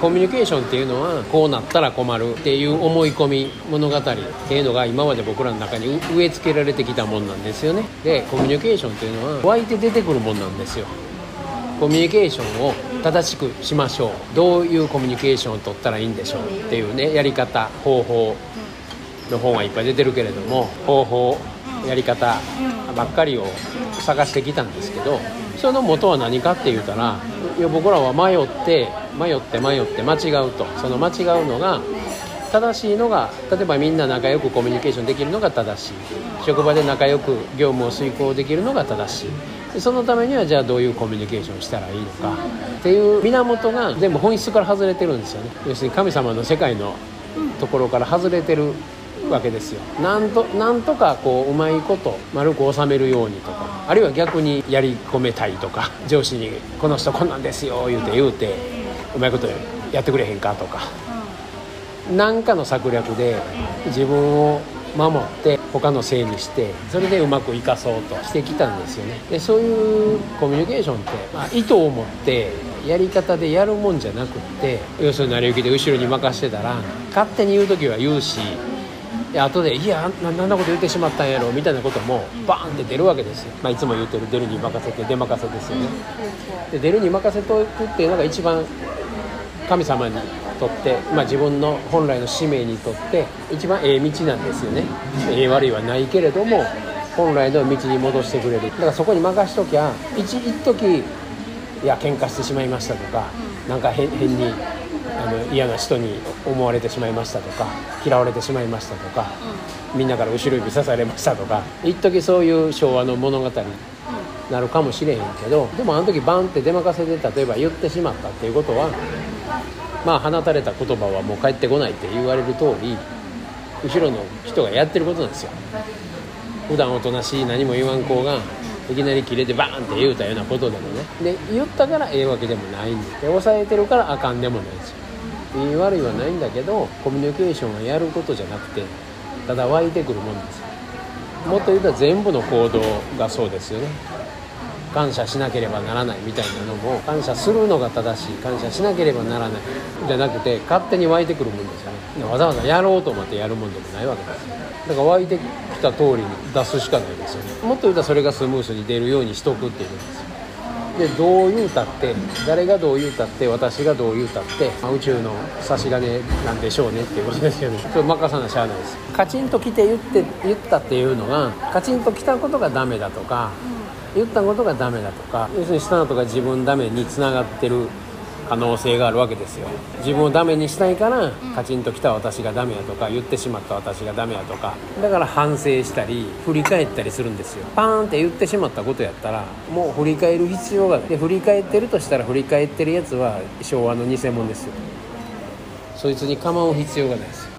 コミュニケーションっていうのはこうなったら困るっていう思い込み物語っていうのが今まで僕らの中に植え付けられてきたもんなんですよね。でコミュニケーションっていうのは湧いて出てくるもんなんですよ。コミュニケーションを正しくしましょう。どういうコミュニケーションを取ったらいいんでしょうっていうねやり方。方法の本はいっぱい出てるけれども方法やり方。ばっかりを探してきたんですけどその元は何かって言うたらいや僕らは迷って迷って迷って間違うと。その間違うのが正しいのが例えばみんな仲良くコミュニケーションできるのが正しい。職場で仲良く業務を遂行できるのが正しい。そのためにはじゃあどういうコミュニケーションしたらいいのか。っていう源が全部本質から外れてるんですよね。要するに神様の世界のところから外れてるわけですよ。なんとなんとかこううまいこと丸く収めるようにとかあるいは逆にやり込めたいとか 上司に「この人こんなんですよ」言うて言うてうまいことやってくれへんかとか。何かの策略で自分を守って他のせいにしてそれでうまく生かそうとしてきたんですよね。でそういうコミュニケーションって、まあ、意図を持ってやり方でやるもんじゃなくって要するに成り行きで後ろに任してたら勝手に言う時は言うしで後で「いやななんなこと言ってしまったんやろ」みたいなこともバーンって出るわけですよ、まあ、いつも言ってる「出るに任せて出任せ」ですよね。で出るに任せとくっていうのが一番神様にとって、まあ、自分の本来の使命にとって一番ええ道なんですよね。ええ悪いはないけれども本来の道に戻してくれる。だからそこに任しときゃ一一時いや喧嘩してしまいましたとかなんか変変にあの嫌な人に思われてしまいましたとか嫌われてしまいましたとか、みんなから後ろ指刺されましたとか一時そういう昭和の物語になるかもしれへんけどでもあの時バンって出任せで例えば言ってしまったっていうことはまあ放たれた言葉はもう返ってこないって言われる通り後ろの人がやってることなんですよ。普段おとなしい何も言わん子がいきなり切れてバーンって言うたようなことでもね。で言ったからええわけでもないんでで抑えてるからあかんでもないんですよ言い悪いはないんだけどコミュニケーションはやることじゃなくてただ湧いてくるもんです。よもっと言うと全部の行動がそうですよね。感謝しなければならないみたいなのも感謝するのが正しい。感謝しなければならない。じゃなくて勝手に湧いてくるもんですよね。わざわざやろうと思ってやるもんでもないわけですだから湧いてきた通りに出すしかないですよね。もっと言うとそれがスムースに出るようにしとくっていうんです。でどう言うたって誰がどう言うたって私がどう言うたって、まあ宇宙の差し金なんでしょうねっていうことですよね。それ任さなしゃあないです。カチンと来て言って言ったっていうのがカチンと来たことがダメだとか、言ったことがダメだとか要するにしたのとか自分ダメにつながってる可能性があるわけですよ。自分をダメにしたいからカチンときた私がダメやとか言ってしまった私がダメやとか。だから反省したり振り返ったりするんですよ。パーンって言ってしまったことやったらもう振り返る必要がない。で振り返ってるとしたら振り返ってるやつは昭和の偽物ですよ。そいつに構う必要がないです